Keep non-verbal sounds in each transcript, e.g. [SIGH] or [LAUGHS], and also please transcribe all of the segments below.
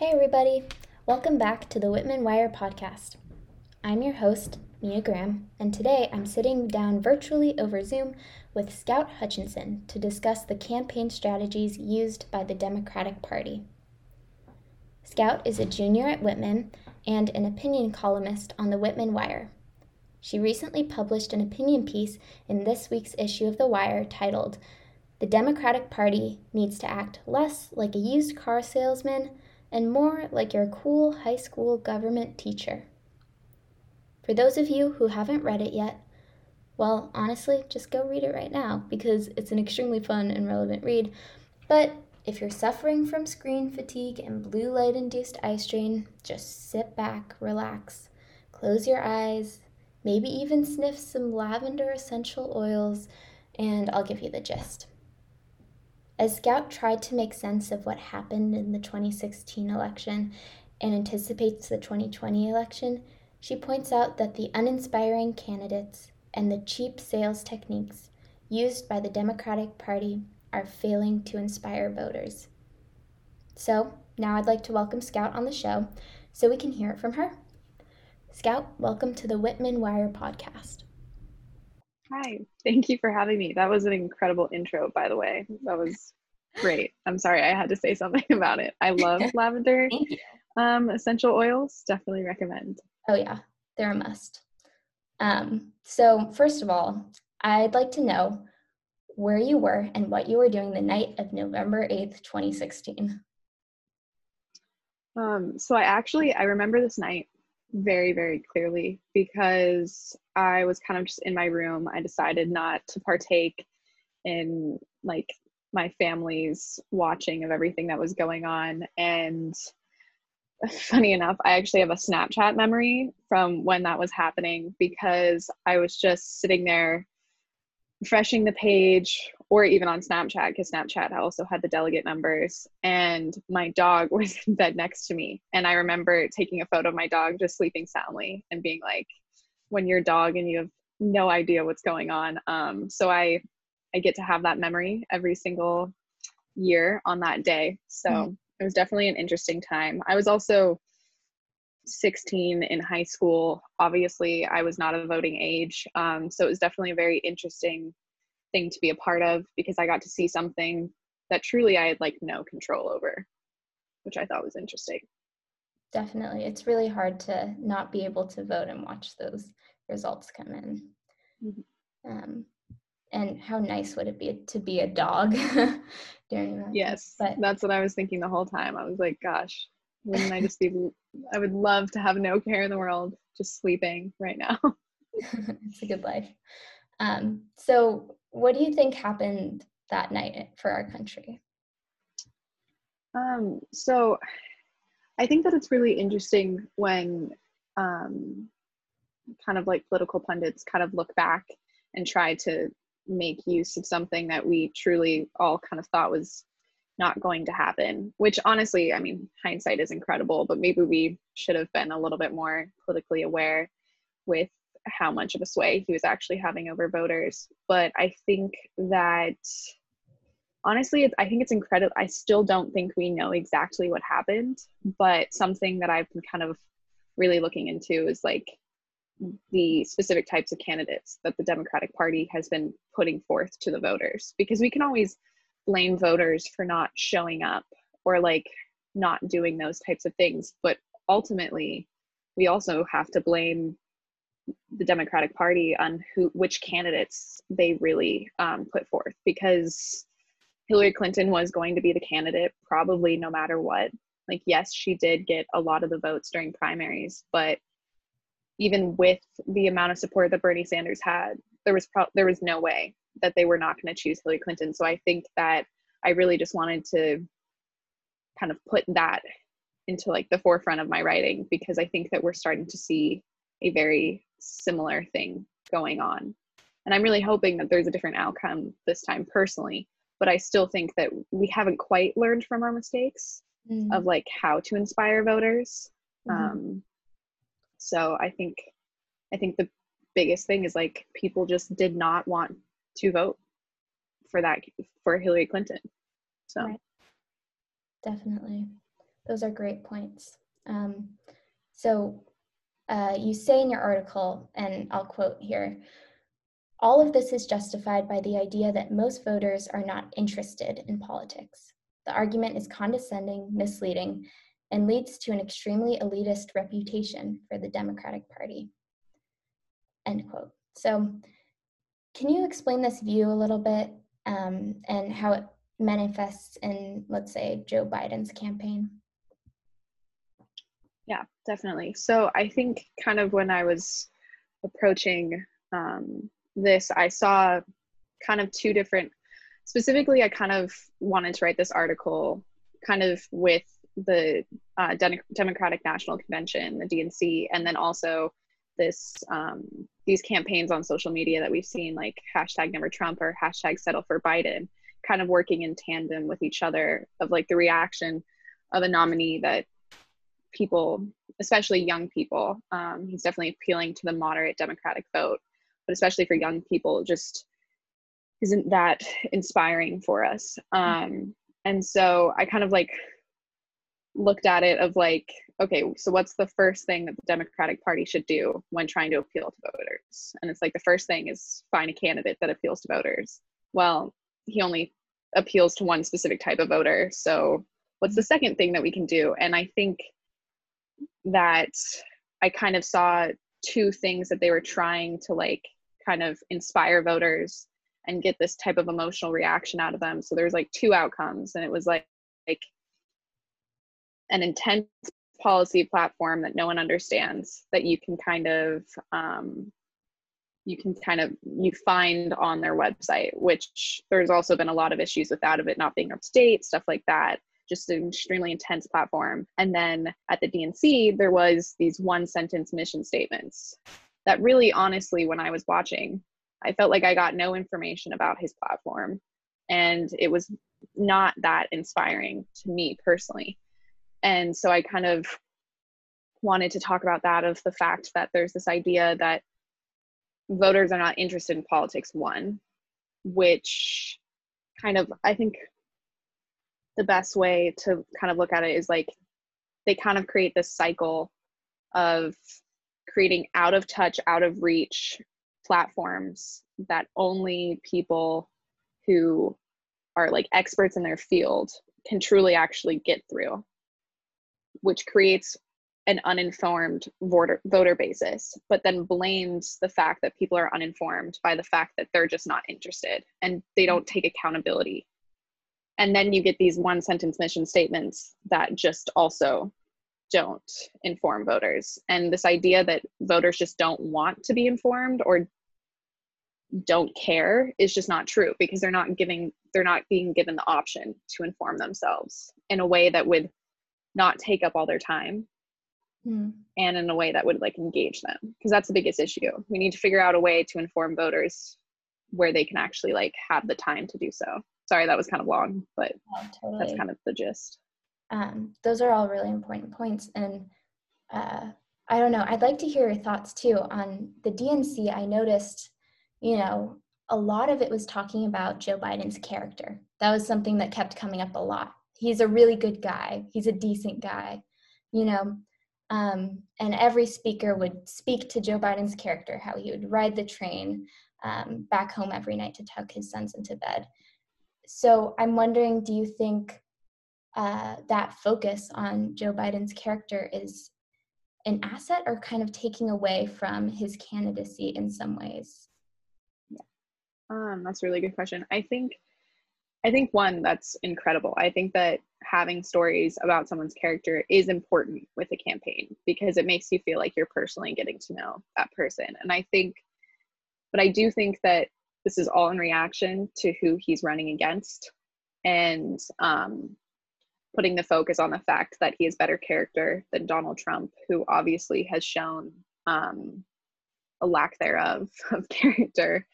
Hey, everybody. Welcome back to the Whitman Wire podcast. I'm your host, Mia Graham, and today I'm sitting down virtually over Zoom with Scout Hutchinson to discuss the campaign strategies used by the Democratic Party. Scout is a junior at Whitman and an opinion columnist on the Whitman Wire. She recently published an opinion piece in this week's issue of The Wire titled, The Democratic Party Needs to Act Less Like a Used Car Salesman and more like your cool high school government teacher. For those of you who haven't read it yet, well, honestly, just go read it right now because it's an extremely fun and relevant read. But if you're suffering from screen fatigue and blue light induced eye strain, just sit back, relax, close your eyes, maybe even sniff some lavender essential oils, and I'll give you the gist. As Scout tried to make sense of what happened in the 2016 election and anticipates the 2020 election, she points out that the uninspiring candidates and the cheap sales techniques used by the Democratic Party are failing to inspire voters. So, now I'd like to welcome Scout on the show so we can hear it from her. Scout, welcome to the Whitman Wire podcast. Hi, thank you for having me. That was an incredible intro, by the way. That was great. I'm sorry, I had to say [LAUGHS] something about it. I love [LAUGHS] lavender um, essential oils. Definitely recommend. Oh, yeah, they're a must. Um, so, first of all, I'd like to know where you were and what you were doing the night of November 8th, 2016. Um, so I actually I remember this night very, very clearly because I was kind of just in my room. I decided not to partake in like my family's watching of everything that was going on. And [LAUGHS] funny enough, I actually have a Snapchat memory from when that was happening because I was just sitting there refreshing the page or even on Snapchat because Snapchat also had the delegate numbers and my dog [LAUGHS] was in bed next to me and I remember taking a photo of my dog just sleeping soundly and being like when you're a dog and you have no idea what's going on um, so I I get to have that memory every single year on that day so mm-hmm. it was definitely an interesting time I was also 16 in high school. Obviously, I was not a voting age. Um, so it was definitely a very interesting thing to be a part of because I got to see something that truly I had like no control over, which I thought was interesting. Definitely. It's really hard to not be able to vote and watch those results come in. Mm-hmm. Um, and how nice would it be to be a dog [LAUGHS] during that? Yes, but that's what I was thinking the whole time. I was like, gosh, wouldn't I [LAUGHS] just be? I would love to have no care in the world, just sleeping right now. [LAUGHS] it's a good life. Um, so, what do you think happened that night for our country? Um, so, I think that it's really interesting when um, kind of like political pundits kind of look back and try to make use of something that we truly all kind of thought was not going to happen, which honestly, I mean, hindsight is incredible, but maybe we should have been a little bit more politically aware with how much of a sway he was actually having over voters. But I think that honestly, I think it's incredible. I still don't think we know exactly what happened, but something that I've been kind of really looking into is like the specific types of candidates that the Democratic Party has been putting forth to the voters because we can always blame voters for not showing up or like not doing those types of things but ultimately we also have to blame the democratic party on who which candidates they really um, put forth because hillary clinton was going to be the candidate probably no matter what like yes she did get a lot of the votes during primaries but even with the amount of support that bernie sanders had there was pro- there was no way that they were not going to choose Hillary Clinton. So I think that I really just wanted to kind of put that into like the forefront of my writing because I think that we're starting to see a very similar thing going on. And I'm really hoping that there's a different outcome this time personally, but I still think that we haven't quite learned from our mistakes mm-hmm. of like how to inspire voters. Mm-hmm. Um, so I think I think the biggest thing is like people just did not want to vote for that for Hillary Clinton. So right. definitely. those are great points. Um, so uh, you say in your article, and I'll quote here all of this is justified by the idea that most voters are not interested in politics. The argument is condescending, misleading, and leads to an extremely elitist reputation for the Democratic Party. End quote. So, can you explain this view a little bit um, and how it manifests in, let's say, Joe Biden's campaign? Yeah, definitely. So I think kind of when I was approaching um, this, I saw kind of two different, specifically, I kind of wanted to write this article kind of with the uh, De- Democratic National Convention, the DNC, and then also this um, these campaigns on social media that we've seen, like hashtag Never Trump or hashtag Settle for Biden, kind of working in tandem with each other of like the reaction of a nominee that people, especially young people, um, he's definitely appealing to the moderate Democratic vote, but especially for young people, just isn't that inspiring for us. Um, and so I kind of like looked at it of like okay so what's the first thing that the democratic party should do when trying to appeal to voters? And it's like the first thing is find a candidate that appeals to voters. Well he only appeals to one specific type of voter so what's the second thing that we can do? And i think that i kind of saw two things that they were trying to like kind of inspire voters and get this type of emotional reaction out of them. So there's like two outcomes and it was like like an intense policy platform that no one understands that you can kind of um, you can kind of you find on their website which there's also been a lot of issues with that of it not being up to date stuff like that. Just an extremely intense platform. And then at the dnc there was these one sentence mission statements that really honestly when i was watching i felt like i got no information about his platform. And it was not that inspiring to me personally. And so i kind of wanted to talk about that of the fact that there's this idea that voters are not interested in politics one which kind of i think the best way to kind of look at it is like they kind of create this cycle of creating out of touch out of reach platforms that only people who are like experts in their field can truly actually get through which creates an uninformed voter voter basis, but then blames the fact that people are uninformed by the fact that they're just not interested and they don't take accountability. And then you get these one sentence mission statements that just also don't inform voters. And this idea that voters just don't want to be informed or don't care is just not true because they're not giving they're not being given the option to inform themselves in a way that would not take up all their time mm. and in a way that would like engage them because that's the biggest issue we need to figure out a way to inform voters where they can actually like have the time to do so sorry that was kind of long but oh, totally. that's kind of the gist um, those are all really important points and uh, i don't know i'd like to hear your thoughts too on the dnc i noticed you know a lot of it was talking about joe biden's character. That was something that kept coming up a lot. He's a really good guy. He's a decent guy you know? Um, and every speaker would speak to joe biden's character how he would ride the train um, back home every night to tuck his sons into bed. So i'm wondering do you think uh, that focus on joe biden's character is an asset or kind of taking away from his candidacy in some ways yeah. um, that's a really good question i think I think one that's incredible. I think that having stories about someone's character is important with a campaign because it makes you feel like you're personally getting to know that person. And I think, but I do think that this is all in reaction to who he's running against and um, putting the focus on the fact that he is better character than Donald Trump, who obviously has shown um, a lack thereof [LAUGHS] of character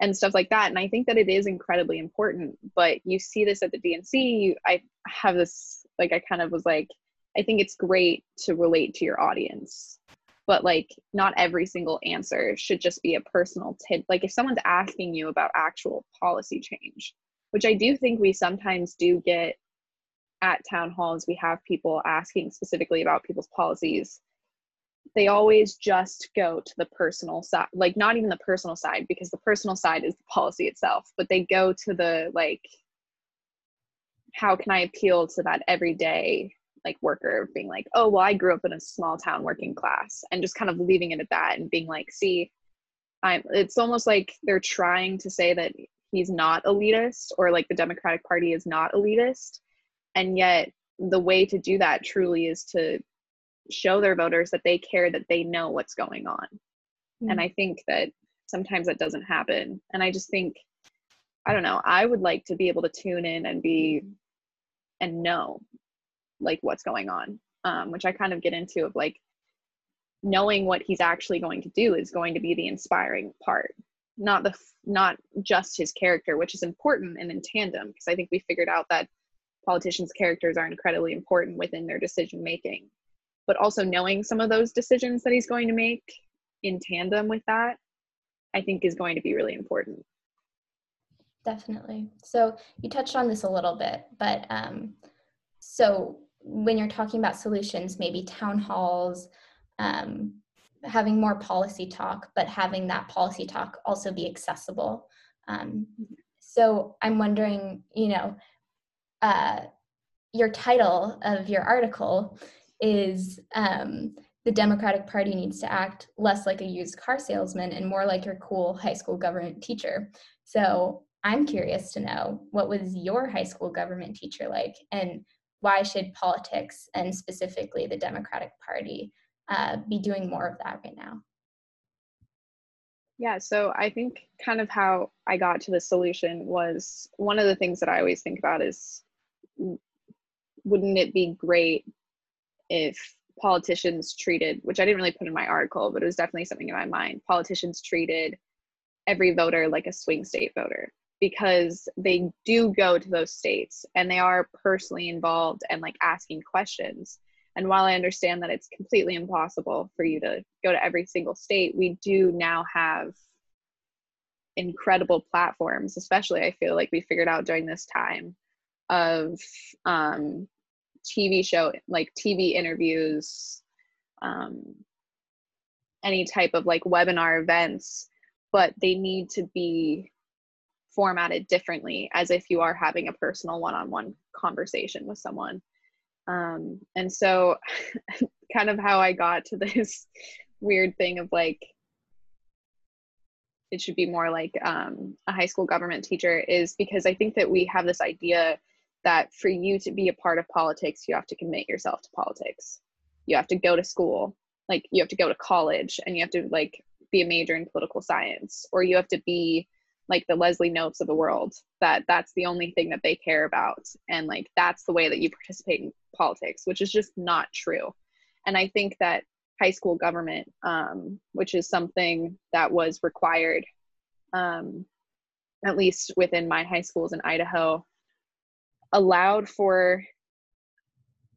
and stuff like that. And I think that it is incredibly important. But you see this at the DNC. I have this, like, I kind of was like, I think it's great to relate to your audience, but like, not every single answer should just be a personal tip. Like, if someone's asking you about actual policy change, which I do think we sometimes do get at town halls we have people asking specifically about people's policies. They always just go to the personal side like not even the personal side because the personal side is the policy itself but they go to the like how can i appeal to that everyday like worker being like oh well i grew up in a small town working class and just kind of leaving it at that and being like see i'm it's almost like they're trying to say that he's not elitist or like the democratic party is not elitist and yet the way to do that truly is to show their voters that they care that they know what's going on mm-hmm. and i think that sometimes that doesn't happen and i just think i don't know i would like to be able to tune in and be and know like what's going on um, which i kind of get into of like knowing what he's actually going to do is going to be the inspiring part not the not just his character which is important and in tandem because i think we figured out that politicians characters are incredibly important within their decision making. But also knowing some of those decisions that he's going to make in tandem with that i think is going to be really important. Definitely. So you touched on this a little bit but um, so when you're talking about solutions, maybe town halls, um, having more policy talk, but having that policy talk also be accessible. Um, so I'm wondering, you know, uh, your title of your article is um, the Democratic Party needs to act less like a used car salesman and more like your cool high school government teacher. So I'm curious to know what was your high school government teacher like and why should politics and specifically the Democratic Party uh, be doing more of that right now? Yeah, so I think kind of how I got to the solution was one of the things that I always think about is wouldn't it be great if politicians treated, which I didn't really put in my article, but it was definitely something in my mind, politicians treated every voter like a swing state voter because they do go to those states and they are personally involved and like asking questions. And while I understand that it's completely impossible for you to go to every single state, we do now have incredible platforms, especially I feel like we figured out during this time of um, TV show, like TV interviews, um, any type of like webinar events, but they need to be formatted differently as if you are having a personal one-on-one conversation with someone. Um, and so [LAUGHS] kind of how i got to this [LAUGHS] weird thing of like it should be more like um, a high school government teacher is because i think that we have this idea that for you to be a part of politics you have to commit yourself to politics. You have to go to school like you have to go to college and you have to like be a major in political science or you have to be like the Leslie Knopes of the world that that's the only thing that they care about and like that's the way that you participate in politics which is just not true. And I think that high school government um, which is something that was required um, at least within my high schools in Idaho allowed for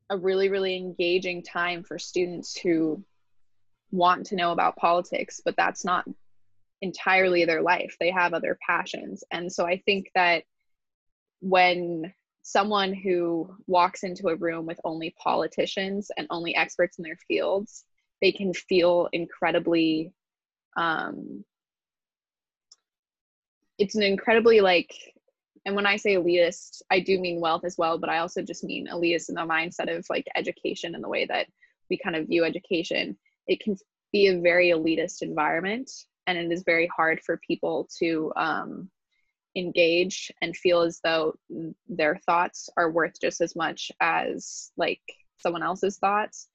a really really engaging time for students who want to know about politics but that's not entirely their life. They have other passions. And so i think that when someone who walks into a room with only politicians and only experts in their fields they can feel incredibly um it's an incredibly like and when i say elitist i do mean wealth as well but i also just mean elitist in the mindset of like education and the way that we kind of view education. It can be a very elitist environment and it is very hard for people to um, engage and feel as though their thoughts are worth just as much as like someone else's thoughts.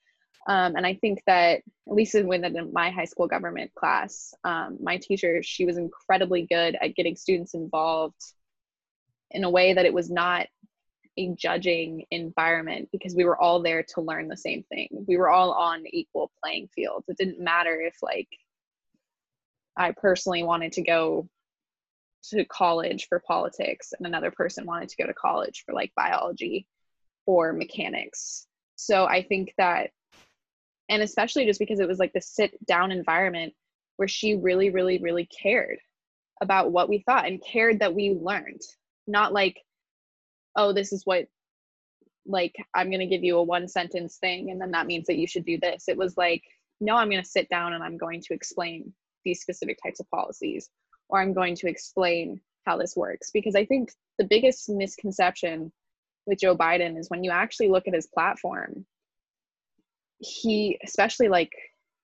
Um, and i think that at least in my high school government class um, my teacher she was incredibly good at getting students involved in a way that it was not a judging environment because we were all there to learn the same thing. We were all on equal playing fields. It didn't matter if like I personally wanted to go to college for politics and another person wanted to go to college for like biology or mechanics. So I think that and especially just because it was like the sit down environment where she really really really cared about what we thought and cared that we learned not like oh this is what like i'm going to give you a one sentence thing and then that means that you should do this. It was like no i'm going to sit down and i'm going to explain these specific types of policies or i'm going to explain how this works. Because i think the biggest misconception with joe biden is when you actually look at his platform he especially like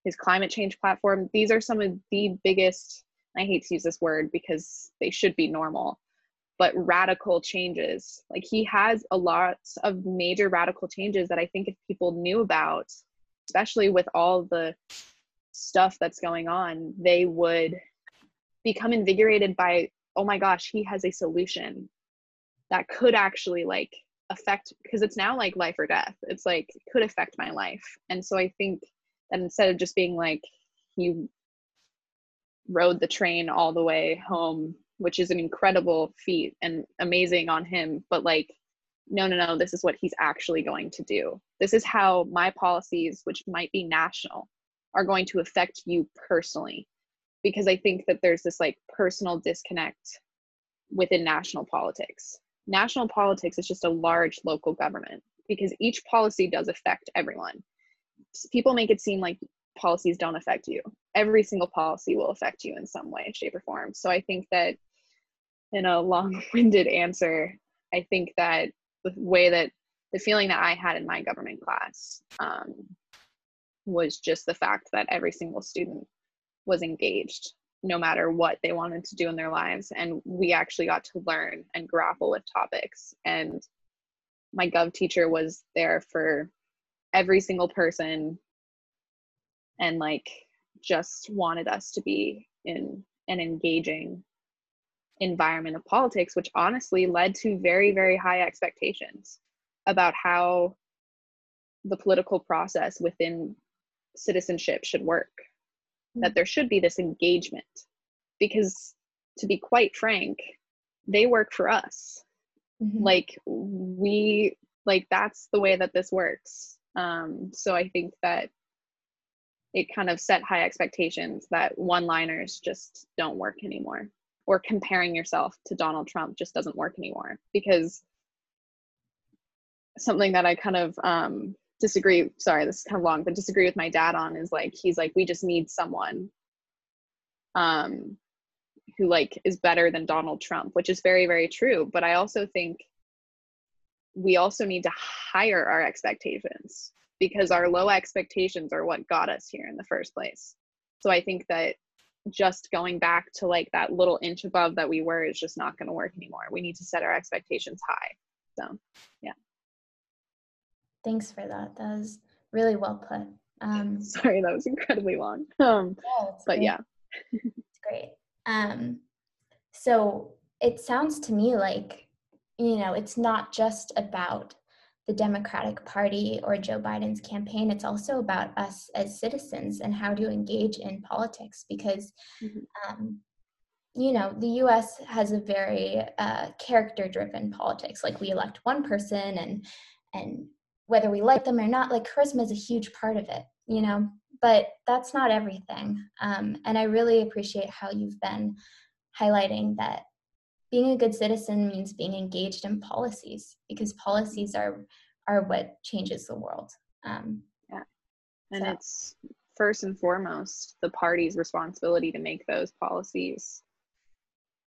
his climate change platform these are some of the biggest i hate to use this word because they should be normal but radical changes. Like he has a lot of major radical changes that I think if people knew about, especially with all the stuff that's going on, they would become invigorated by, oh my gosh, he has a solution that could actually like affect because it's now like life or death. It's like could affect my life. And so I think that instead of just being like he rode the train all the way home which is an incredible feat and amazing on him but like no no no this is what he's actually going to do. This is how my policies which might be national are going to affect you personally because i think that there's this like personal disconnect within national politics. National politics is just a large local government because each policy does affect everyone. People make it seem like policies don't affect you. Every single policy will affect you in some way shape or form. So i think that in a long-winded answer i think that the way that the feeling that i had in my government class um, was just the fact that every single student was engaged no matter what they wanted to do in their lives. And we actually got to learn and grapple with topics. And my gov teacher was there for every single person and like just wanted us to be in an engaging environment of politics, which honestly led to very, very high expectations about how the political process within citizenship should work. Mm-hmm. That there should be this engagement. Because to be quite frank, they work for us. Mm-hmm. Like, we, like, that's the way that this works. Um, so I think that it kind of set high expectations that one liners just don't work anymore or comparing yourself to Donald Trump just doesn't work anymore because something that I kind of um, disagree sorry this is kind of long but disagree with my dad on is like he's like we just need someone um who like is better than Donald Trump which is very very true but I also think we also need to higher our expectations because our low expectations are what got us here in the first place. So I think that just going back to like that little inch above that we were is just not going to work anymore. We need to set our expectations high. So, yeah. Thanks for that. That was really well put. Um, [LAUGHS] Sorry, that was incredibly long. Um, but great. yeah, [LAUGHS] it's great. Um, so it sounds to me like, you know, it's not just about the Democratic Party or Joe Biden's campaign. It's also about us as citizens and how to engage in politics because, mm-hmm. um, you know, the US has a very uh, character driven politics. Like we elect one person and, and whether we like them or not, like charisma is a huge part of it, you know, but that's not everything. Um, and I really appreciate how you've been highlighting that being a good citizen means being engaged in policies because policies are are what changes the world. Um, yeah, and so. it's first and foremost the party's responsibility to make those policies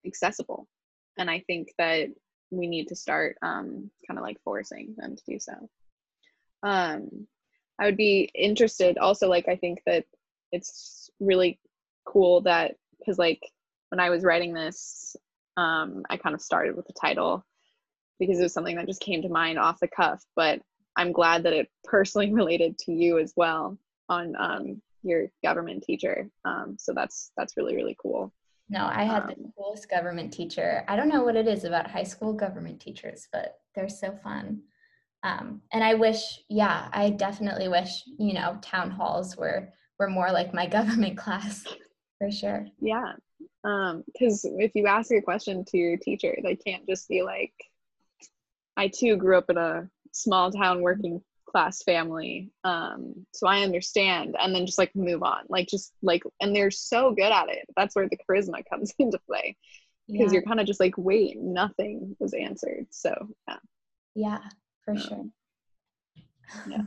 accessible, and I think that we need to start um, kind of like forcing them to do so. Um, I would be interested also, like I think that it's really cool that because like when I was writing this, um, I kind of started with the title because it was something that just came to mind off the cuff. But I'm glad that it personally [LAUGHS] related to you as well on um, your government teacher. Um, so that's that's really really cool. No, I had the um, coolest government teacher. I don't know what it is about high school government teachers, but they're so fun. Um, and I wish, yeah, I definitely wish, you know, town halls were were more like my [LAUGHS] government class for sure. Yeah, because um, if you ask a question to your teacher, they can't just be like, I too grew up in a small town working class family. Um, so I understand and then just like move on. Like just like and they're so good at it. That's where the charisma [LAUGHS] comes into play. Because yeah. you're kind of just like, wait, nothing was answered. So yeah. Yeah. For sure. Yeah.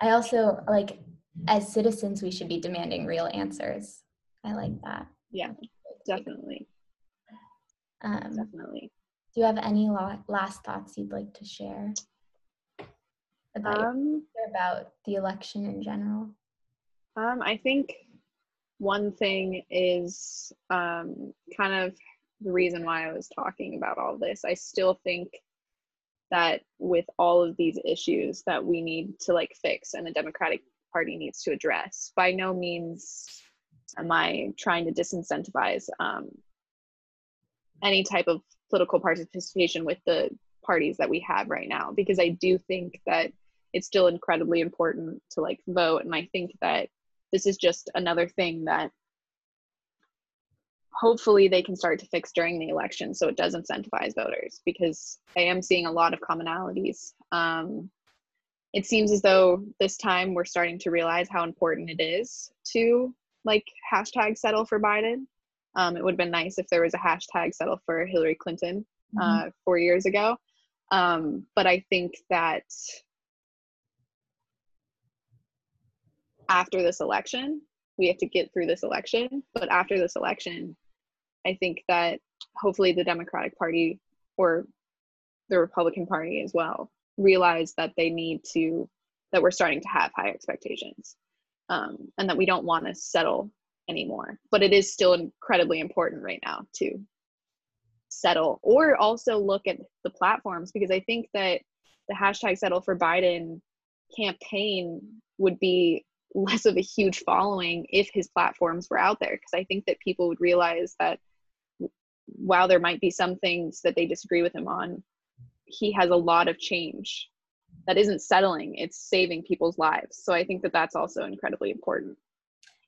I also like as citizens we should be demanding real answers. I like that. Yeah, definitely. Um, Definitely. do you have any last thoughts you'd like to share about Um, about the election in general? Um, I think one thing is um, kind of the reason why I was talking about all this. I still think that with all of these issues that we need to like fix and the Democratic Party needs to address, by no means am I trying to disincentivize um, any type of political participation with the parties that we have right now, because I do think that it's still incredibly important to like vote. And I think that this is just another thing that hopefully they can start to fix during the election so it does incentivize voters because I am seeing a lot of commonalities. Um, it seems as though this time we're starting to realize how important it is to like hashtag settle for Biden. Um, it would have been nice if there was a hashtag settle for Hillary Clinton uh, four years ago. Um, but I think that after this election, we have to get through this election. But after this election, I think that hopefully the Democratic Party or the Republican Party as well realize that they need to, that we're starting to have high expectations um, and that we don't want to settle anymore. But it is still incredibly important right now to settle or also look at the platforms because I think that the hashtag settle for Biden campaign would be [LAUGHS] less of a huge following if his platforms were out there because I think that people would realize that while there might be some things that they disagree with him on, he has a lot of change that isn't settling, it's saving people's lives. So I think that that's also incredibly important.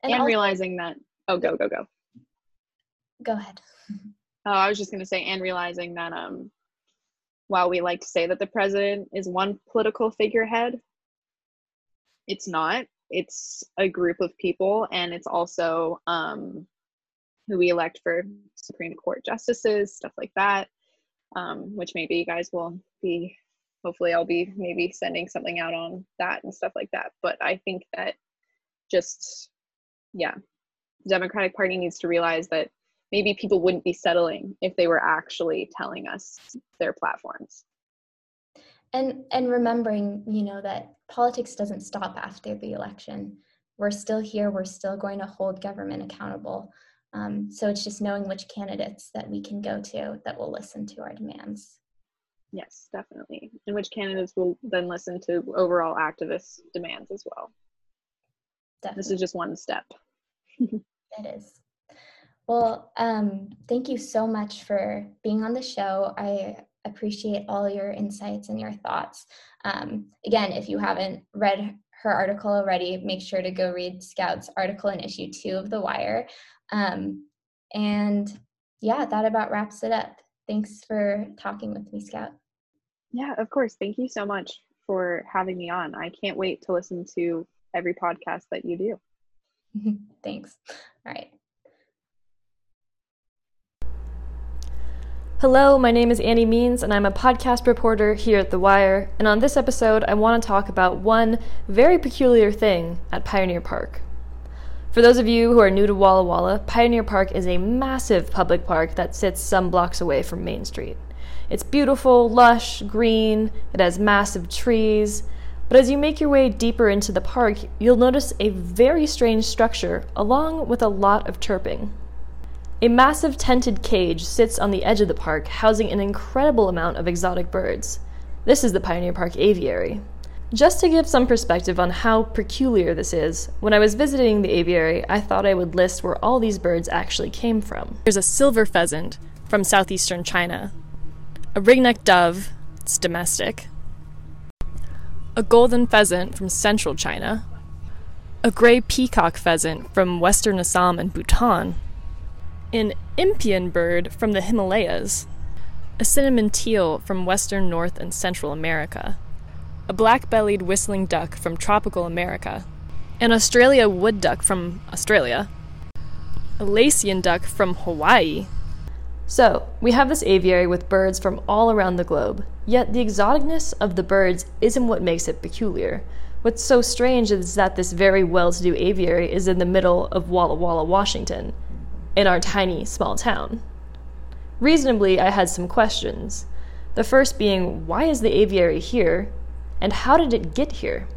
And, also- realizing that, oh, go, go, go. go ahead. Oh, I was just going to say, and realizing that um, while we like to say that the president is one political figurehead, it's not. It's a group of people, and it's also um, who we elect for Supreme Court justices, stuff like that, um, which maybe you guys will be. Hopefully, I'll be maybe sending something out on that and stuff like that. But I think that just, yeah, Democratic Party needs to realize that maybe people wouldn't be settling if they were actually telling us their platforms. and and remembering you know that politics doesn't stop after the election we're still here we're still going to hold government accountable um, so it's just knowing which candidates that we can go to that will listen to our demands Yes, definitely. In which candidates will then listen to overall activist demands as well. This is just one step. [LAUGHS] it is. Well um, thank you so much for being on the show. I appreciate all your insights and your thoughts. Um, again if you haven't read her article already make sure to go read scout's article in issue two of the wire. Um, and yeah that about wraps it up. Thanks for talking with me scout Yeah, of course. Thank you so much for having me on. I can't wait to listen to every podcast that you do. [LAUGHS] thanks all right Hello, my name is Annie Means, and I'm a podcast reporter here at The Wire. And on this episode, I want to talk about one very peculiar thing at Pioneer Park. For those of you who are new to Walla Walla, Pioneer Park is a massive public park that sits some blocks away from Main Street. It's beautiful, lush, green, it has massive trees. But as you make your way deeper into the park, you'll notice a very strange structure along with a lot of chirping. A massive tented cage sits on the edge of the park, housing an incredible amount of exotic birds. This is the Pioneer Park Aviary. Just to give some perspective on how peculiar this is, when I was visiting the aviary, I thought I would list where all these birds actually came from. There's a silver pheasant from southeastern China, a ringneck dove, it's domestic, a golden pheasant from central China, a gray peacock pheasant from western Assam and Bhutan, an Impeyan bird from the Himalayas, a cinnamon teal from western North and Central America, a black bellied whistling duck from tropical America, an Australia wood duck from Australia, a Laysan duck from Hawaii, So, we have this aviary with birds from all around the globe, yet the exoticness of the birds isn't what makes it peculiar. What's so strange is that this very well to do aviary is in the middle of Walla Walla, Washington, in our tiny, small town. Reasonably, I had some questions. The first being, why is the aviary here, and how did it get here?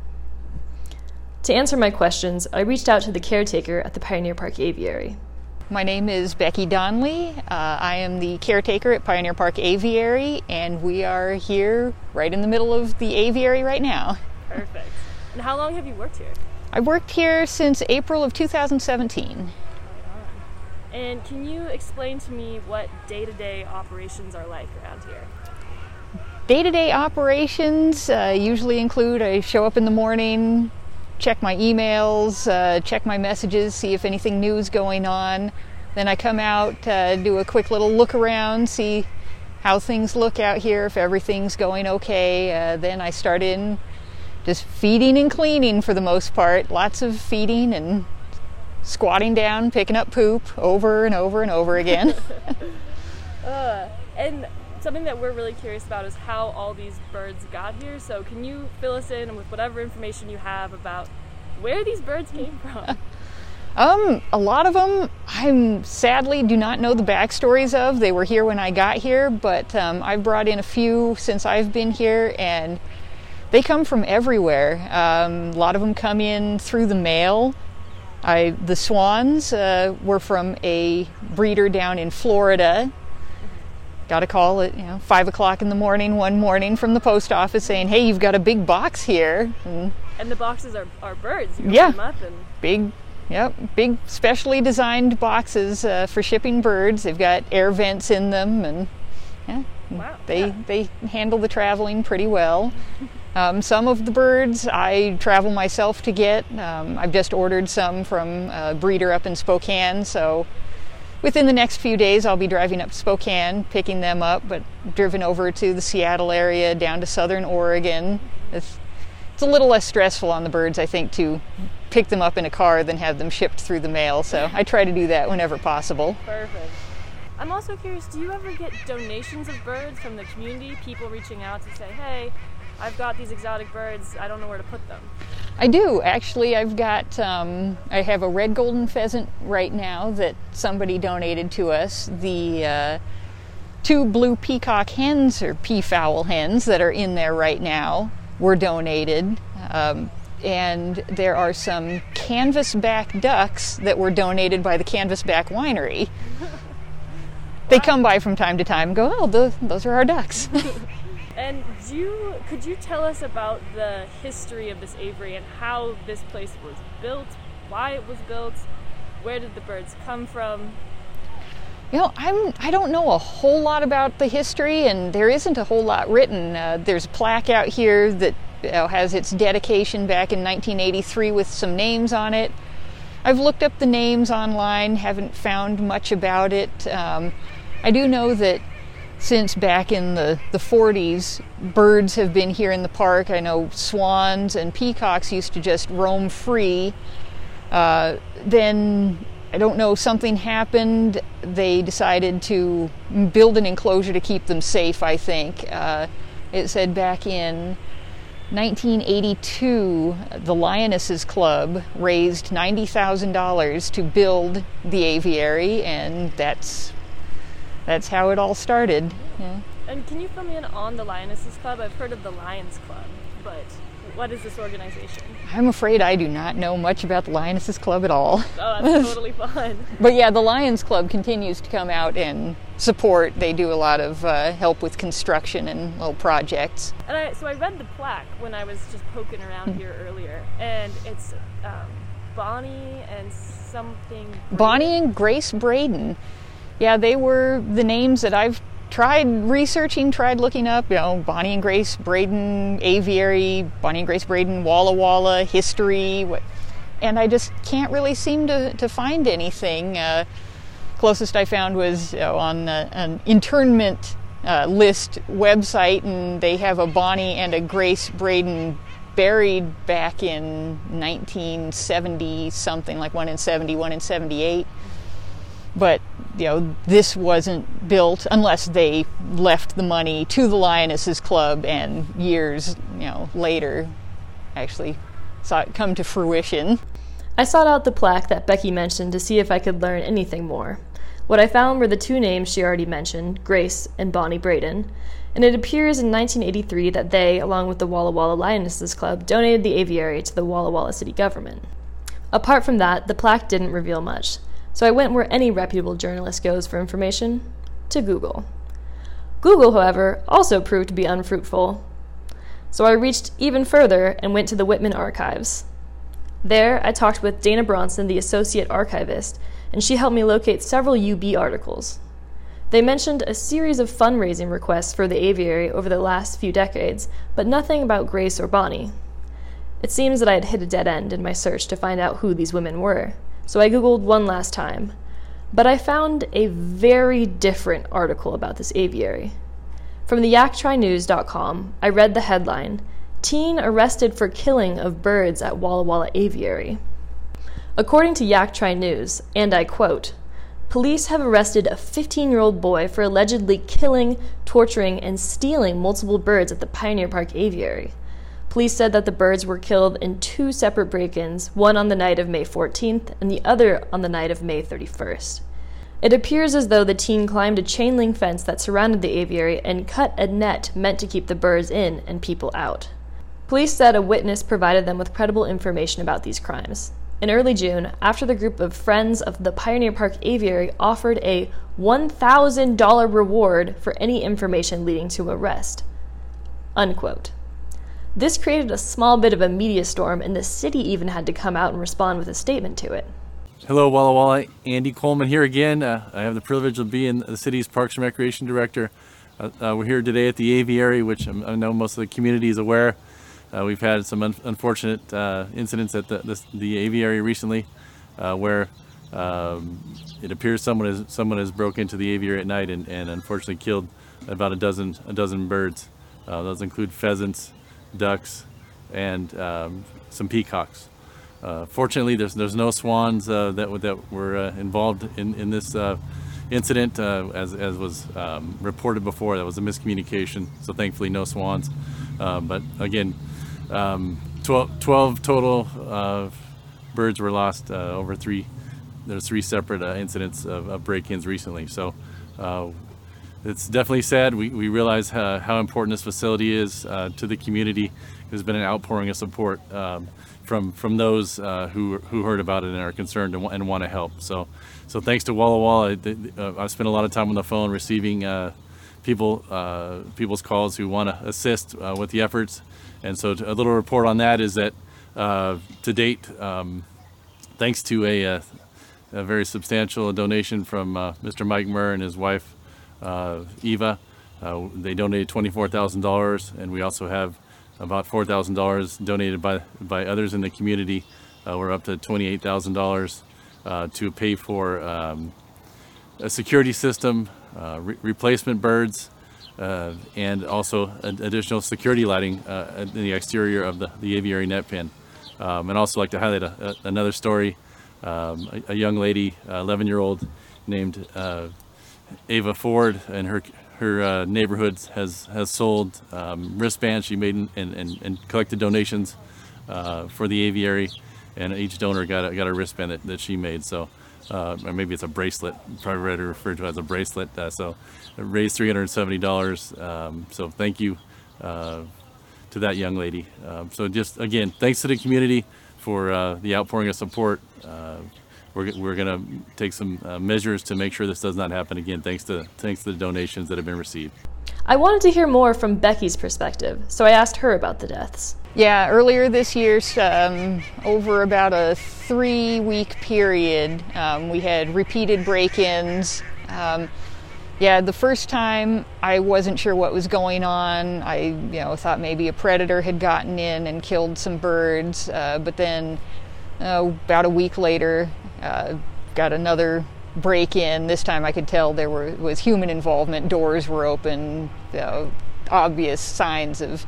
To answer my questions, I reached out to the caretaker at the Pioneer Park Aviary. My name is Becky Donnelly. Uh, I am the caretaker at Pioneer Park Aviary, and we are here right in the middle of the aviary right now. Perfect. And how long have you worked here? I worked here since April of 2017. And can you explain to me what day to day operations are like around here? Day to day operations uh, usually include I show up in the morning, check my emails, uh, check my messages, see if anything new is going on. Then I come out, uh, do a quick little look around, see how things look out here, if everything's going okay. Uh, then I start in just feeding and cleaning for the most part. Lots of feeding and squatting down, picking up poop over and over and over again. [LAUGHS] uh, and something that we're really curious about is how all these birds got here. So, can you fill us in with whatever information you have about where these birds came from? [LAUGHS] Um, a lot of them I sadly do not know the backstories of. They were here when I got here, but um, I've brought in a few since I've been here, and they come from everywhere. Um, a lot of them come in through the mail. I, the swans uh, were from a breeder down in Florida. Got a call at you know five o'clock in the morning one morning from the post office saying, "Hey, you've got a big box here." And, and the boxes are, are birds. Yeah, and... big, yep, big specially designed boxes uh, for shipping birds. They've got air vents in them, and yeah, wow, they yeah. they handle the traveling pretty well. [LAUGHS] Um, some of the birds I travel myself to get. Um, I've just ordered some from a breeder up in Spokane, so within the next few days I'll be driving up Spokane, picking them up, but driven over to the Seattle area, down to southern Oregon. It's, it's a little less stressful on the birds, I think, to pick them up in a car than have them shipped through the mail, so I try to do that whenever possible. Perfect. I'm also curious, do you ever get donations of birds from the community, people reaching out to say, hey, I've got these exotic birds. I don't know where to put them. I do actually. I've got um, I have a red golden pheasant right now that somebody donated to us. The uh, two blue peacock hens or peafowl hens that are in there right now were donated. Um, and there are some canvasback ducks that were donated by the Canvasback Winery. they come by from time to time and go, oh, the, those are our ducks. [LAUGHS] And you could you tell us about the history of this aviary and how this place was built, why it was built, where did the birds come from? You know, I'm I don't know a whole lot about the history, and there isn't a whole lot written. Uh, there's a plaque out here that you know, has its dedication back in 1983 with some names on it. I've looked up the names online, haven't found much about it. Um, I do know that since back in the, the 40s, birds have been here in the park. I know swans and peacocks used to just roam free. Uh, then, I don't know, something happened. They decided to build an enclosure to keep them safe, I think. Uh, it said back in 1982, the Lionesses Club raised $90,000 to build the aviary, and that's that's how it all started. Yeah. And can you fill me in on the Lionesses Club? I've heard of the Lions Club, but what is this organization? I'm afraid I do not know much about the Lionesses Club at all. Oh, that's [LAUGHS] totally fun. But yeah, the Lions Club continues to come out and support. They do a lot of uh, help with construction and little projects. And I, so I read the plaque when I was just poking around here earlier, and it's um, Bonnie and something. Bonnie and Grace Braden yeah, they were the names that I've tried researching, tried looking up. You know, Bonnie and Grace Braden Aviary, Bonnie and Grace Braden Walla Walla history, and I just can't really seem to, to find anything. Uh, closest I found was you know, on an internment uh, list website, and they have a Bonnie and a Grace Braden buried back in 1970 something, like one in 70, one in 78. But you know, this wasn't built unless they left the money to the Lionesses Club and years, you know, later actually saw it come to fruition. I sought out the plaque that Becky mentioned to see if I could learn anything more. What I found were the two names she already mentioned, Grace and Bonnie Braden, and it appears in 1983 that they, along with the Walla Walla Lionesses Club, donated the aviary to the Walla Walla city government. Apart from that, the plaque didn't reveal much, so I went where any reputable journalist goes for information to Google. Google, however, also proved to be unfruitful. So I reached even further and went to the Whitman archives. There, I talked with Dana Bronson, the associate archivist, and she helped me locate several UB articles. They mentioned a series of fundraising requests for the aviary over the last few decades, but nothing about Grace or Bonnie. It seems that I had hit a dead end in my search to find out who these women were so I Googled one last time. But I found a very different article about this aviary. From the YakTriNews.com, I read the headline Teen arrested for killing of birds at Walla Walla Aviary. According to Yak Tri News, and I quote, Police have arrested a 15 year old boy for allegedly killing, torturing, and stealing multiple birds at the Pioneer Park Aviary. Police said that the birds were killed in two separate break ins, one on the night of May 14th and the other on the night of May 31st. It appears as though the teen climbed a chain link fence that surrounded the aviary and cut a net meant to keep the birds in and people out. Police said a witness provided them with credible information about these crimes. In early June, after the group of Friends of the Pioneer Park Aviary offered a $1,000 reward for any information leading to arrest. Unquote. This created a small bit of a media storm, and the city even had to come out and respond with a statement to it. Hello, Walla Walla. Andy Coleman here again. Uh, I have the privilege of being the city's Parks and Recreation Director. Uh, uh, we're here today at the aviary, which I know most of the community is aware. Uh, we've had some un- unfortunate uh, incidents at the, the, the, aviary recently uh, where um, it appears someone has, someone has broke into the aviary at night and, and unfortunately killed about a dozen, a dozen birds. those include pheasants, ducks, and um, some peacocks. Uh, fortunately, there's there's no swans uh, that that were uh, involved in in this uh, incident, uh, as as was um, reported before. That was a miscommunication. So thankfully, no swans. Uh, but again, um, 12, 12, total birds were lost over three. There's three separate incidents of, of break-ins recently. So it's definitely sad. We, we realize how, how important this facility is uh, to the community. There's been an outpouring of support um, from from those uh, who who heard about it and are concerned and, and want to help. So so thanks to Walla Walla, uh, I've spent a lot of time on the phone receiving uh, people uh, people's calls who want to assist uh, with the efforts. And so a little report on that is that to date, um, thanks to a, a, very substantial donation from Mr. Mike Murr and his wife Eva. Uh, they donated $24,000, and we also have about $4,000 donated by, by others in the community. Uh, we're up to $28,000 uh, to pay for um, a security system, uh, re- replacement birds, uh, and also additional security lighting in the exterior of the, the aviary net pen. Um, and also like to highlight a, a, another story. Um, a, a, young lady, 11 year old, named Ava Ford and her her uh, neighborhood has has sold um, wristbands she made and, and, and collected donations uh, for the aviary, and each donor got a, got a wristband that, that she made. So. Uh, or maybe it's a bracelet, probably referred to as a bracelet. Uh, so, raised $370. Um, so, thank you uh, to that young lady. Um, so, just again, thanks to the community for uh, the outpouring of support we're, we're going to take some uh, measures to make sure this does not happen again thanks to thanks to the donations that have been received i wanted to hear more from becky's perspective so i asked her about the deaths yeah earlier this year um, over about a three week period um, we had repeated break-ins um, yeah, the first time I wasn't sure what was going on. I, you know, thought maybe a predator had gotten in and killed some birds. Uh, but then, uh, about a week later, uh, got another break in. This time I could tell there were, was human involvement. Doors were open, you know, obvious signs of,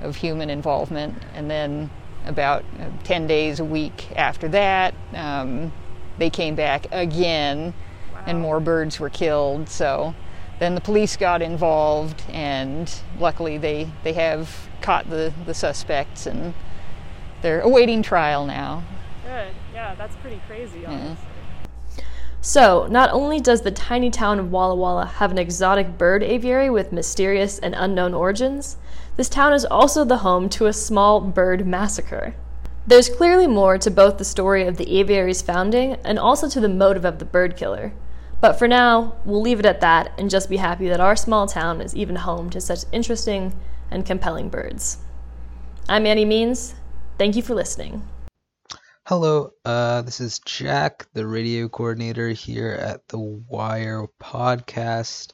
of human involvement. And then about uh, 10 days, a week after that, um, they came back again. and more birds were killed. So then the police got involved, and luckily they, they have caught the, the suspects and they're awaiting trial now. Good. Yeah, that's pretty crazy, honestly. So, not only does the tiny town of Walla Walla have an exotic bird aviary with mysterious and unknown origins, this town is also the home to a small bird massacre. There's clearly more to both the story of the aviary's founding and also to the motive of the bird killer. But for now, we'll leave it at that and just be happy that our small town is even home to such interesting and compelling birds. I'm Annie Means. Thank you for listening. Hello, uh, this is Jack, the radio coordinator here at the Wire podcast.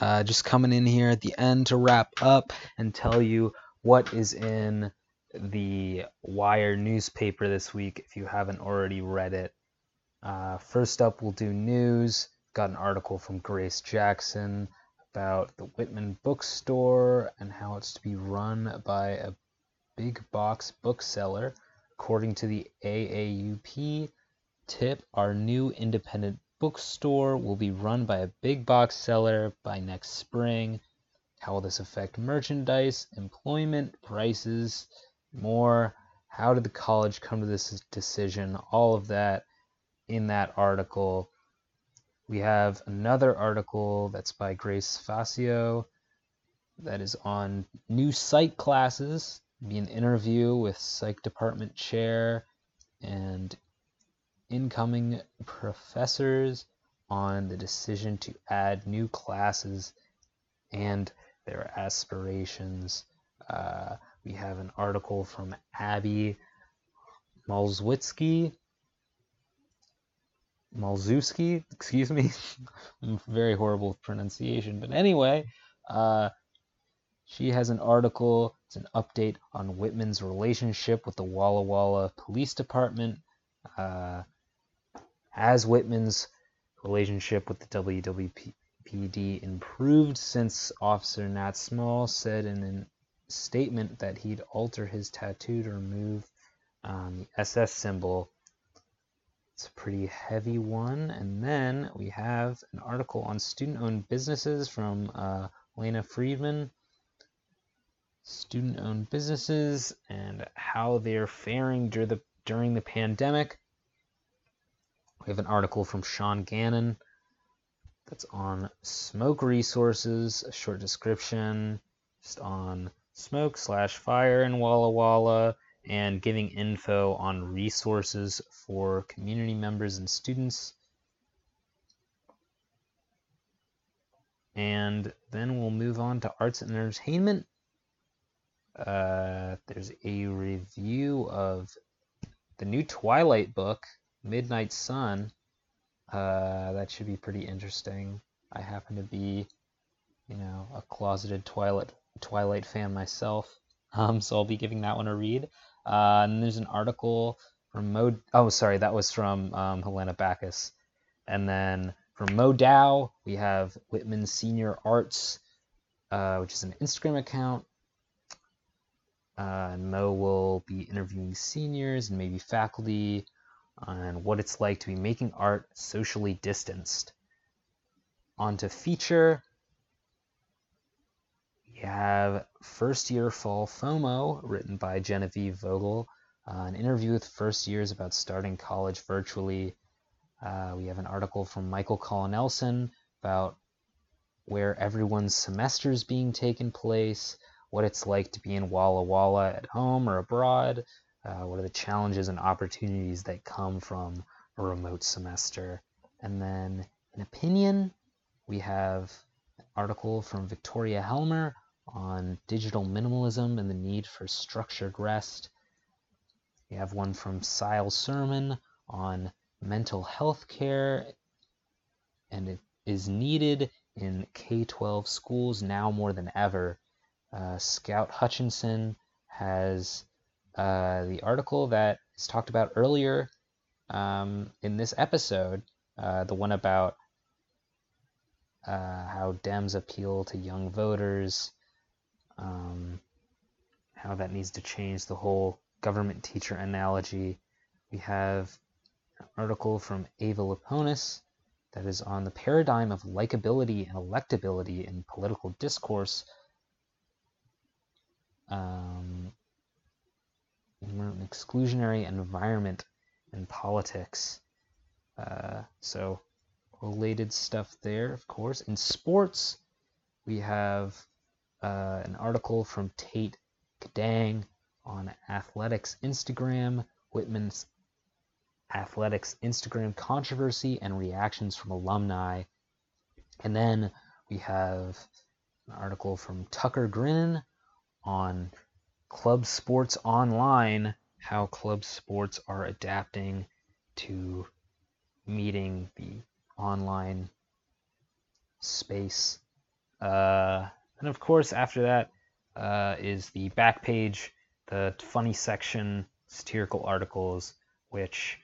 Uh, just coming in here at the end to wrap up and tell you what is in the Wire newspaper this week if you haven't already read it. Uh, first up, we'll do news. Got an article from Grace Jackson about the Whitman bookstore and how it's to be run by a big box bookseller. According to the AAUP tip, our new independent bookstore will be run by a big box seller by next spring. How will this affect merchandise, employment, prices, more? How did the college come to this decision? All of that in that article. We have another article that's by Grace Facio that is on new psych classes be an interview with psych department chair and incoming professors on the decision to add new classes and their aspirations. Uh, we have an article from Abby Malzwitsky. Malzewski, [LAUGHS] excuse me, [LAUGHS] very horrible pronunciation. But anyway, uh, she has an article, it's an update on Whitman's relationship with the Walla Walla Police Department. Uh, has Whitman's relationship with the WWPD improved since Officer Nat Small said in a statement that he'd alter his tattoo to remove um, the SS symbol? It's a pretty heavy one. And then we have an article on student owned businesses from uh, Lena Friedman student owned businesses and how they're faring during the, during the pandemic. We have an article from Sean Gannon that's on smoke resources, a short description just on smoke slash fire in Walla Walla, and giving info on resources for community members and students. And then we'll move on to arts and entertainment. Uh, there's a review of the new Twilight book, Midnight Sun. Uh, that should be pretty interesting. I happen to be, you know, a closeted Twilight Twilight fan myself, [LAUGHS] um, so I'll be giving that one a read. Uh, and there's an article from Mo. Oh, sorry, that was from um, Helena Backus. And then from Mo Dow, we have Whitman Senior Arts, uh, which is an Instagram account uh, Mo will be interviewing seniors and maybe faculty on what it's like to be making art socially distanced. On to feature, we have First Year Fall FOMO, written by Genevieve Vogel, uh, an interview with first years about starting college virtually. Uh, we have an article from Michael Colonelson about where everyone's semester is being taken place what it's like to be in Walla Walla at home or abroad, uh, what are the challenges and opportunities that come from a remote semester. And then an opinion, we have an article from Victoria Helmer on digital minimalism and the need for structured rest. We have one from Sile Sermon on mental health care, and it is needed in K 12 schools now more than ever uh, Scout Hutchinson has uh, the article that is talked about earlier um, in this episode, uh, the one about uh, how Dems appeal to young voters, um, how that needs to change the whole government teacher analogy. We have an article from Ava Laponis that is on the paradigm of likability and electability in political discourse. Um, an exclusionary environment in politics. Uh, so, related stuff there, of course. In sports, we have uh, an article from Tate Kadang on athletics Instagram, Whitman's athletics Instagram controversy and reactions from alumni. And then we have an article from Tucker Grin on club sports online, how club sports are adapting to meeting the online space. Uh, and of course, after that uh, is the back page, the funny section, satirical articles, which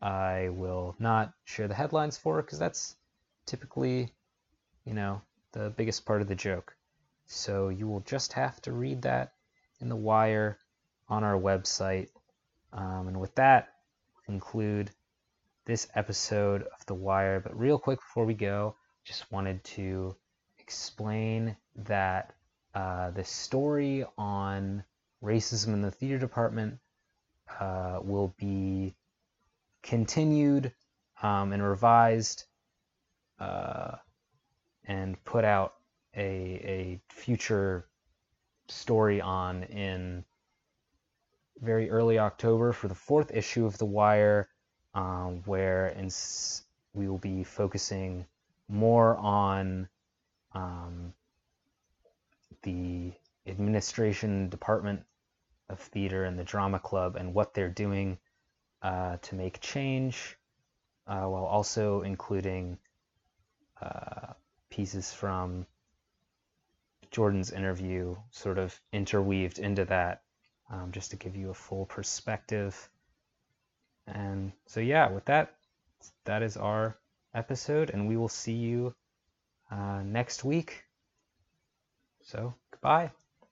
I will not share the headlines for because that's typically, you know, the biggest part of the joke. So you will just have to read that in the wire on our website. Um, and with that, conclude this episode of The Wire. But real quick before we go, just wanted to explain that uh, the story on racism in the theater department uh, will be continued um, and revised uh, and put out a, a future story on in very early October for the fourth issue of The Wire, um, where in, we will be focusing more on um, the administration department of theater and the drama club and what they're doing uh, to make change, uh, while also including uh, pieces from Jordan's interview sort of interweaved into that, um, just to give you a full perspective. And so, yeah, with that, that is our episode, and we will see you uh, next week. So, goodbye.